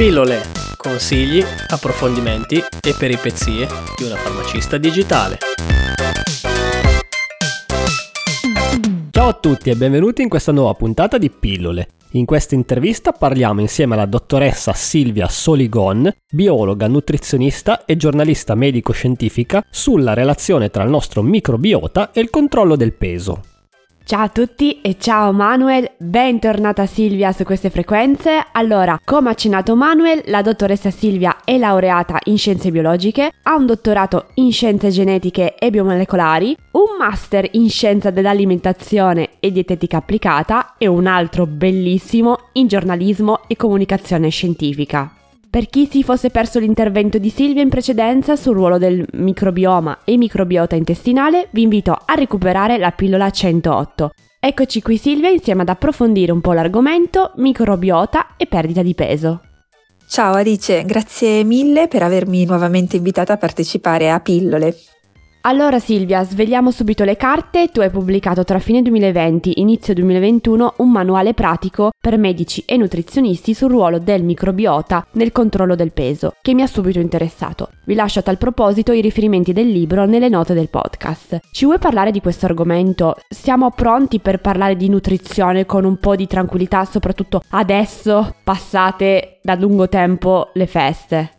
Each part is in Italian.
Pillole, consigli, approfondimenti e peripezie di una farmacista digitale. Ciao a tutti e benvenuti in questa nuova puntata di Pillole. In questa intervista parliamo insieme alla dottoressa Silvia Soligon, biologa, nutrizionista e giornalista medico-scientifica, sulla relazione tra il nostro microbiota e il controllo del peso. Ciao a tutti e ciao Manuel, bentornata Silvia su queste frequenze. Allora, come accennato Manuel, la dottoressa Silvia è laureata in scienze biologiche, ha un dottorato in scienze genetiche e biomolecolari, un master in scienza dell'alimentazione e dietetica applicata e un altro bellissimo in giornalismo e comunicazione scientifica. Per chi si fosse perso l'intervento di Silvia in precedenza sul ruolo del microbioma e microbiota intestinale, vi invito a recuperare la pillola 108. Eccoci qui Silvia insieme ad approfondire un po' l'argomento microbiota e perdita di peso. Ciao Alice, grazie mille per avermi nuovamente invitata a partecipare a Pillole. Allora Silvia, svegliamo subito le carte. Tu hai pubblicato tra fine 2020 e inizio 2021 un manuale pratico per medici e nutrizionisti sul ruolo del microbiota nel controllo del peso, che mi ha subito interessato. Vi lascio a tal proposito i riferimenti del libro nelle note del podcast. Ci vuoi parlare di questo argomento? Siamo pronti per parlare di nutrizione con un po' di tranquillità, soprattutto adesso, passate da lungo tempo le feste?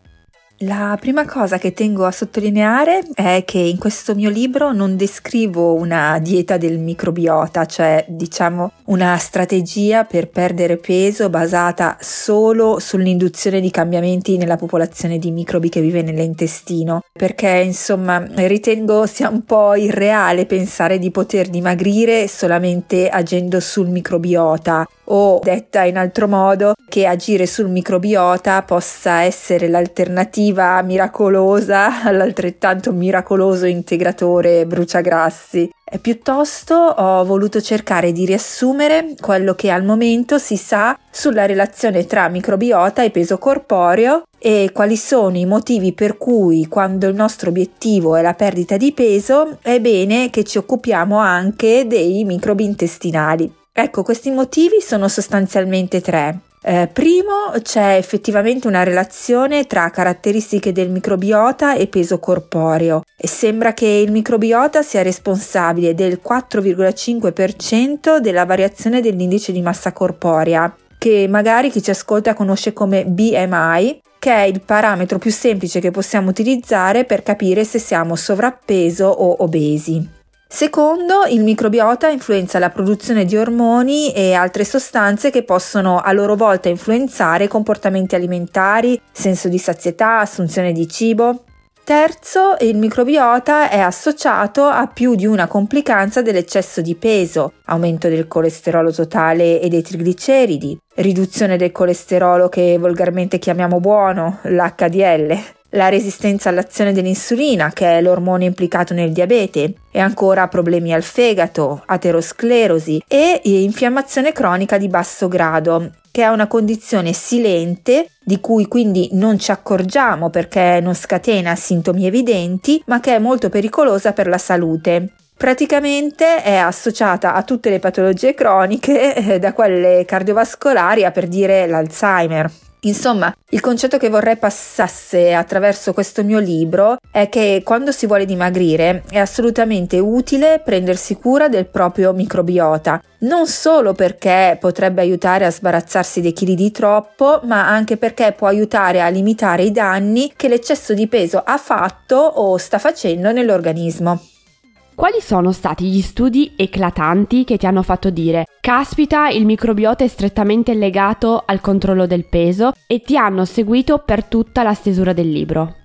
La prima cosa che tengo a sottolineare è che in questo mio libro non descrivo una dieta del microbiota, cioè diciamo una strategia per perdere peso basata solo sull'induzione di cambiamenti nella popolazione di microbi che vive nell'intestino, perché insomma ritengo sia un po' irreale pensare di poter dimagrire solamente agendo sul microbiota o detta in altro modo che agire sul microbiota possa essere l'alternativa miracolosa all'altrettanto miracoloso integratore bruciagrassi. Piuttosto ho voluto cercare di riassumere quello che al momento si sa sulla relazione tra microbiota e peso corporeo e quali sono i motivi per cui quando il nostro obiettivo è la perdita di peso è bene che ci occupiamo anche dei microbi intestinali. Ecco, questi motivi sono sostanzialmente tre. Eh, primo, c'è effettivamente una relazione tra caratteristiche del microbiota e peso corporeo e sembra che il microbiota sia responsabile del 4,5% della variazione dell'indice di massa corporea, che magari chi ci ascolta conosce come BMI, che è il parametro più semplice che possiamo utilizzare per capire se siamo sovrappeso o obesi. Secondo, il microbiota influenza la produzione di ormoni e altre sostanze che possono a loro volta influenzare comportamenti alimentari, senso di sazietà, assunzione di cibo. Terzo, il microbiota è associato a più di una complicanza dell'eccesso di peso, aumento del colesterolo totale e dei trigliceridi, riduzione del colesterolo che volgarmente chiamiamo buono, l'HDL, la resistenza all'azione dell'insulina, che è l'ormone implicato nel diabete, e ancora problemi al fegato, aterosclerosi e infiammazione cronica di basso grado, che è una condizione silente di cui quindi non ci accorgiamo perché non scatena sintomi evidenti, ma che è molto pericolosa per la salute. Praticamente è associata a tutte le patologie croniche, eh, da quelle cardiovascolari a per dire l'Alzheimer. Insomma, il concetto che vorrei passasse attraverso questo mio libro è che quando si vuole dimagrire è assolutamente utile prendersi cura del proprio microbiota, non solo perché potrebbe aiutare a sbarazzarsi dei chili di troppo, ma anche perché può aiutare a limitare i danni che l'eccesso di peso ha fatto o sta facendo nell'organismo. Quali sono stati gli studi eclatanti che ti hanno fatto dire caspita il microbiota è strettamente legato al controllo del peso e ti hanno seguito per tutta la stesura del libro?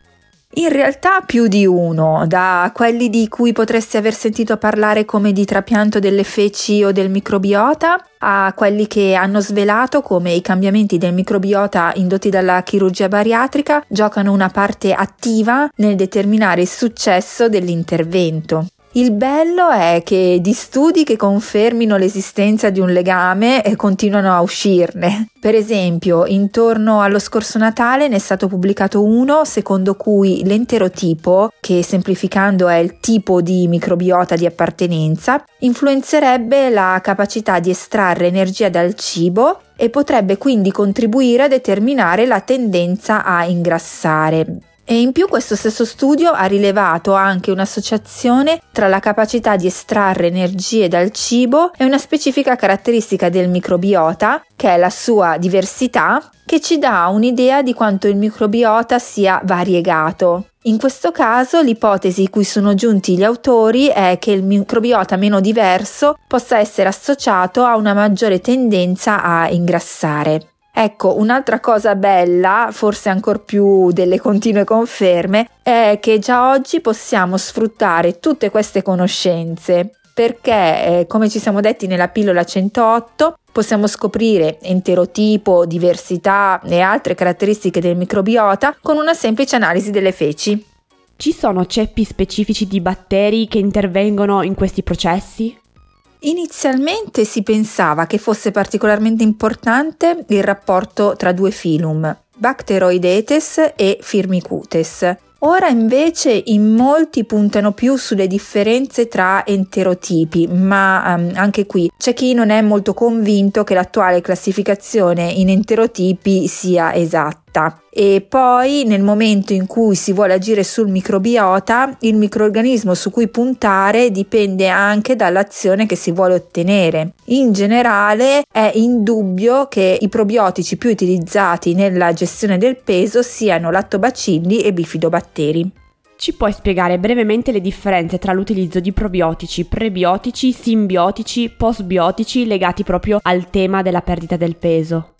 In realtà più di uno, da quelli di cui potresti aver sentito parlare come di trapianto delle feci o del microbiota, a quelli che hanno svelato come i cambiamenti del microbiota indotti dalla chirurgia bariatrica giocano una parte attiva nel determinare il successo dell'intervento. Il bello è che di studi che confermino l'esistenza di un legame eh, continuano a uscirne. Per esempio, intorno allo scorso Natale ne è stato pubblicato uno secondo cui l'enterotipo, che semplificando è il tipo di microbiota di appartenenza, influenzerebbe la capacità di estrarre energia dal cibo e potrebbe quindi contribuire a determinare la tendenza a ingrassare. E in più questo stesso studio ha rilevato anche un'associazione tra la capacità di estrarre energie dal cibo e una specifica caratteristica del microbiota, che è la sua diversità, che ci dà un'idea di quanto il microbiota sia variegato. In questo caso l'ipotesi cui sono giunti gli autori è che il microbiota meno diverso possa essere associato a una maggiore tendenza a ingrassare. Ecco, un'altra cosa bella, forse ancora più delle continue conferme, è che già oggi possiamo sfruttare tutte queste conoscenze perché, eh, come ci siamo detti nella pillola 108, possiamo scoprire enterotipo, diversità e altre caratteristiche del microbiota con una semplice analisi delle feci. Ci sono ceppi specifici di batteri che intervengono in questi processi? Inizialmente si pensava che fosse particolarmente importante il rapporto tra due filum, Bacteroidetes e Firmicutes. Ora invece in molti puntano più sulle differenze tra enterotipi, ma um, anche qui c'è chi non è molto convinto che l'attuale classificazione in enterotipi sia esatta e poi nel momento in cui si vuole agire sul microbiota, il microorganismo su cui puntare dipende anche dall'azione che si vuole ottenere. In generale è indubbio che i probiotici più utilizzati nella gestione del peso siano lattobacilli e bifidobatteri. Ci puoi spiegare brevemente le differenze tra l'utilizzo di probiotici, prebiotici, simbiotici, postbiotici legati proprio al tema della perdita del peso?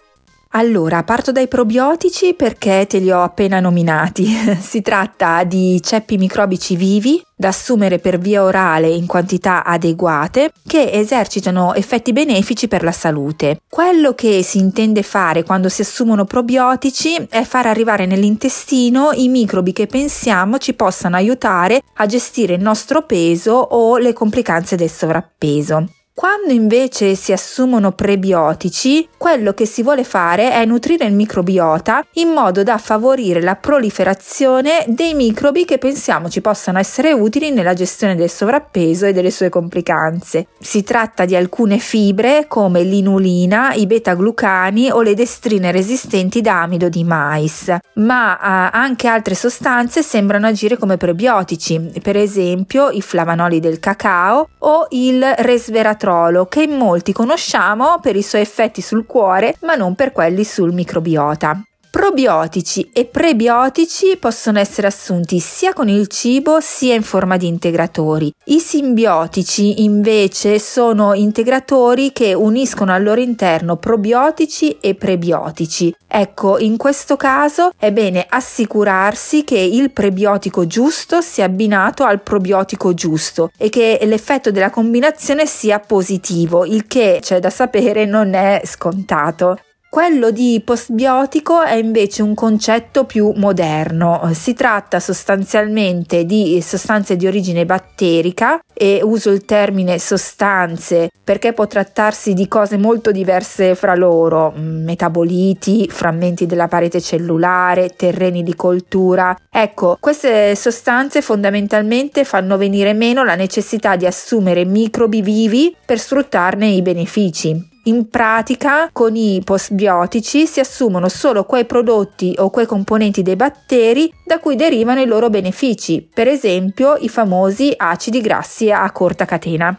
Allora, parto dai probiotici perché te li ho appena nominati. si tratta di ceppi microbici vivi da assumere per via orale in quantità adeguate che esercitano effetti benefici per la salute. Quello che si intende fare quando si assumono probiotici è far arrivare nell'intestino i microbi che pensiamo ci possano aiutare a gestire il nostro peso o le complicanze del sovrappeso. Quando invece si assumono prebiotici, quello che si vuole fare è nutrire il microbiota in modo da favorire la proliferazione dei microbi che pensiamo ci possano essere utili nella gestione del sovrappeso e delle sue complicanze. Si tratta di alcune fibre come l'inulina, i beta-glucani o le destrine resistenti da amido di mais, ma eh, anche altre sostanze sembrano agire come prebiotici, per esempio i flavanoli del cacao o il resveratrol petrolo che molti conosciamo per i suoi effetti sul cuore ma non per quelli sul microbiota. Probiotici e prebiotici possono essere assunti sia con il cibo sia in forma di integratori. I simbiotici invece sono integratori che uniscono al loro interno probiotici e prebiotici. Ecco, in questo caso è bene assicurarsi che il prebiotico giusto sia abbinato al probiotico giusto e che l'effetto della combinazione sia positivo, il che c'è da sapere non è scontato. Quello di postbiotico è invece un concetto più moderno. Si tratta sostanzialmente di sostanze di origine batterica e uso il termine sostanze perché può trattarsi di cose molto diverse fra loro, metaboliti, frammenti della parete cellulare, terreni di coltura. Ecco, queste sostanze fondamentalmente fanno venire meno la necessità di assumere microbi vivi per sfruttarne i benefici. In pratica, con i postbiotici si assumono solo quei prodotti o quei componenti dei batteri da cui derivano i loro benefici, per esempio i famosi acidi grassi a corta catena.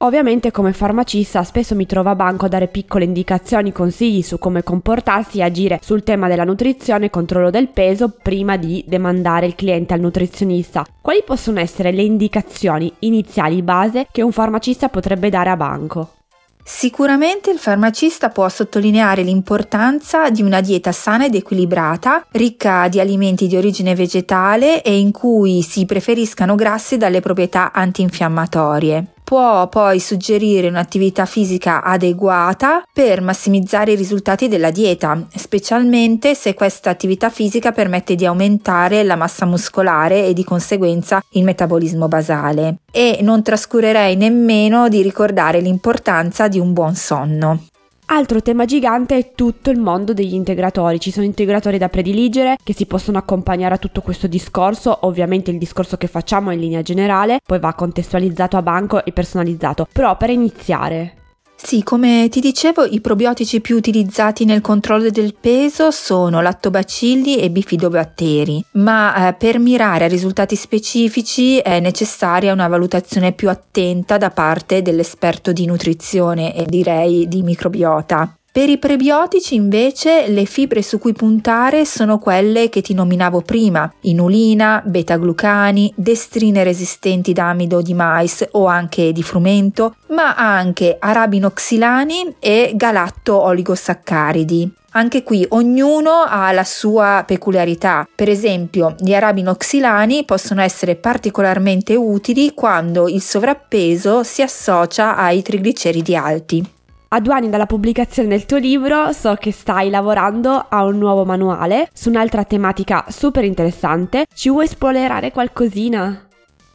Ovviamente come farmacista spesso mi trovo a banco a dare piccole indicazioni, consigli su come comportarsi e agire sul tema della nutrizione e controllo del peso prima di demandare il cliente al nutrizionista. Quali possono essere le indicazioni iniziali base che un farmacista potrebbe dare a banco? Sicuramente il farmacista può sottolineare l'importanza di una dieta sana ed equilibrata, ricca di alimenti di origine vegetale e in cui si preferiscano grassi dalle proprietà antinfiammatorie. Può poi suggerire un'attività fisica adeguata per massimizzare i risultati della dieta, specialmente se questa attività fisica permette di aumentare la massa muscolare e di conseguenza il metabolismo basale. E non trascurerei nemmeno di ricordare l'importanza di un buon sonno. Altro tema gigante è tutto il mondo degli integratori. Ci sono integratori da prediligere che si possono accompagnare a tutto questo discorso. Ovviamente il discorso che facciamo in linea generale, poi va contestualizzato a banco e personalizzato. Però per iniziare, sì, come ti dicevo, i probiotici più utilizzati nel controllo del peso sono lattobacilli e bifidobatteri, ma eh, per mirare a risultati specifici è necessaria una valutazione più attenta da parte dell'esperto di nutrizione e direi di microbiota. Per i prebiotici invece le fibre su cui puntare sono quelle che ti nominavo prima, inulina, beta-glucani, destrine resistenti da amido di mais o anche di frumento, ma anche arabinoxilani e galatto-oligosaccaridi. Anche qui ognuno ha la sua peculiarità. Per esempio, gli arabinoxilani possono essere particolarmente utili quando il sovrappeso si associa ai trigliceridi alti. A due anni dalla pubblicazione del tuo libro so che stai lavorando a un nuovo manuale su un'altra tematica super interessante. Ci vuoi spoilerare qualcosina?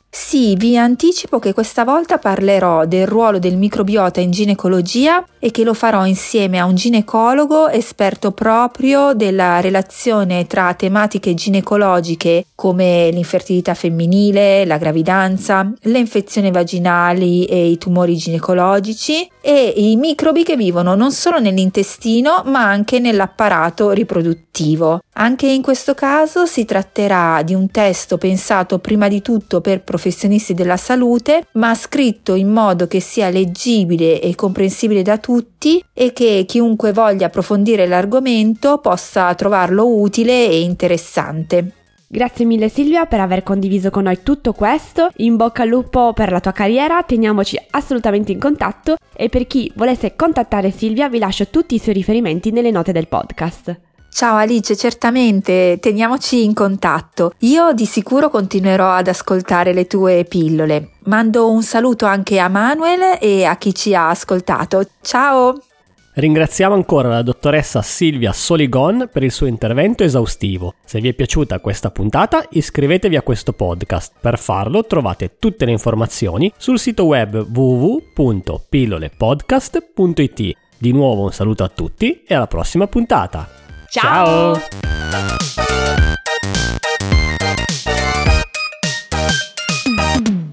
Sì, vi anticipo che questa volta parlerò del ruolo del microbiota in ginecologia e che lo farò insieme a un ginecologo esperto proprio della relazione tra tematiche ginecologiche come l'infertilità femminile, la gravidanza, le infezioni vaginali e i tumori ginecologici e i microbi che vivono non solo nell'intestino ma anche nell'apparato riproduttivo. Anche in questo caso si tratterà di un testo pensato prima di tutto per professionisti della salute, ma scritto in modo che sia leggibile e comprensibile da tutti e che chiunque voglia approfondire l'argomento possa trovarlo utile e interessante. Grazie mille Silvia per aver condiviso con noi tutto questo, in bocca al lupo per la tua carriera, teniamoci assolutamente in contatto e per chi volesse contattare Silvia vi lascio tutti i suoi riferimenti nelle note del podcast. Ciao Alice, certamente teniamoci in contatto. Io di sicuro continuerò ad ascoltare le tue pillole. Mando un saluto anche a Manuel e a chi ci ha ascoltato. Ciao! Ringraziamo ancora la dottoressa Silvia Soligon per il suo intervento esaustivo. Se vi è piaciuta questa puntata, iscrivetevi a questo podcast. Per farlo trovate tutte le informazioni sul sito web www.pillolepodcast.it. Di nuovo un saluto a tutti e alla prossima puntata. Ciao. Ciao.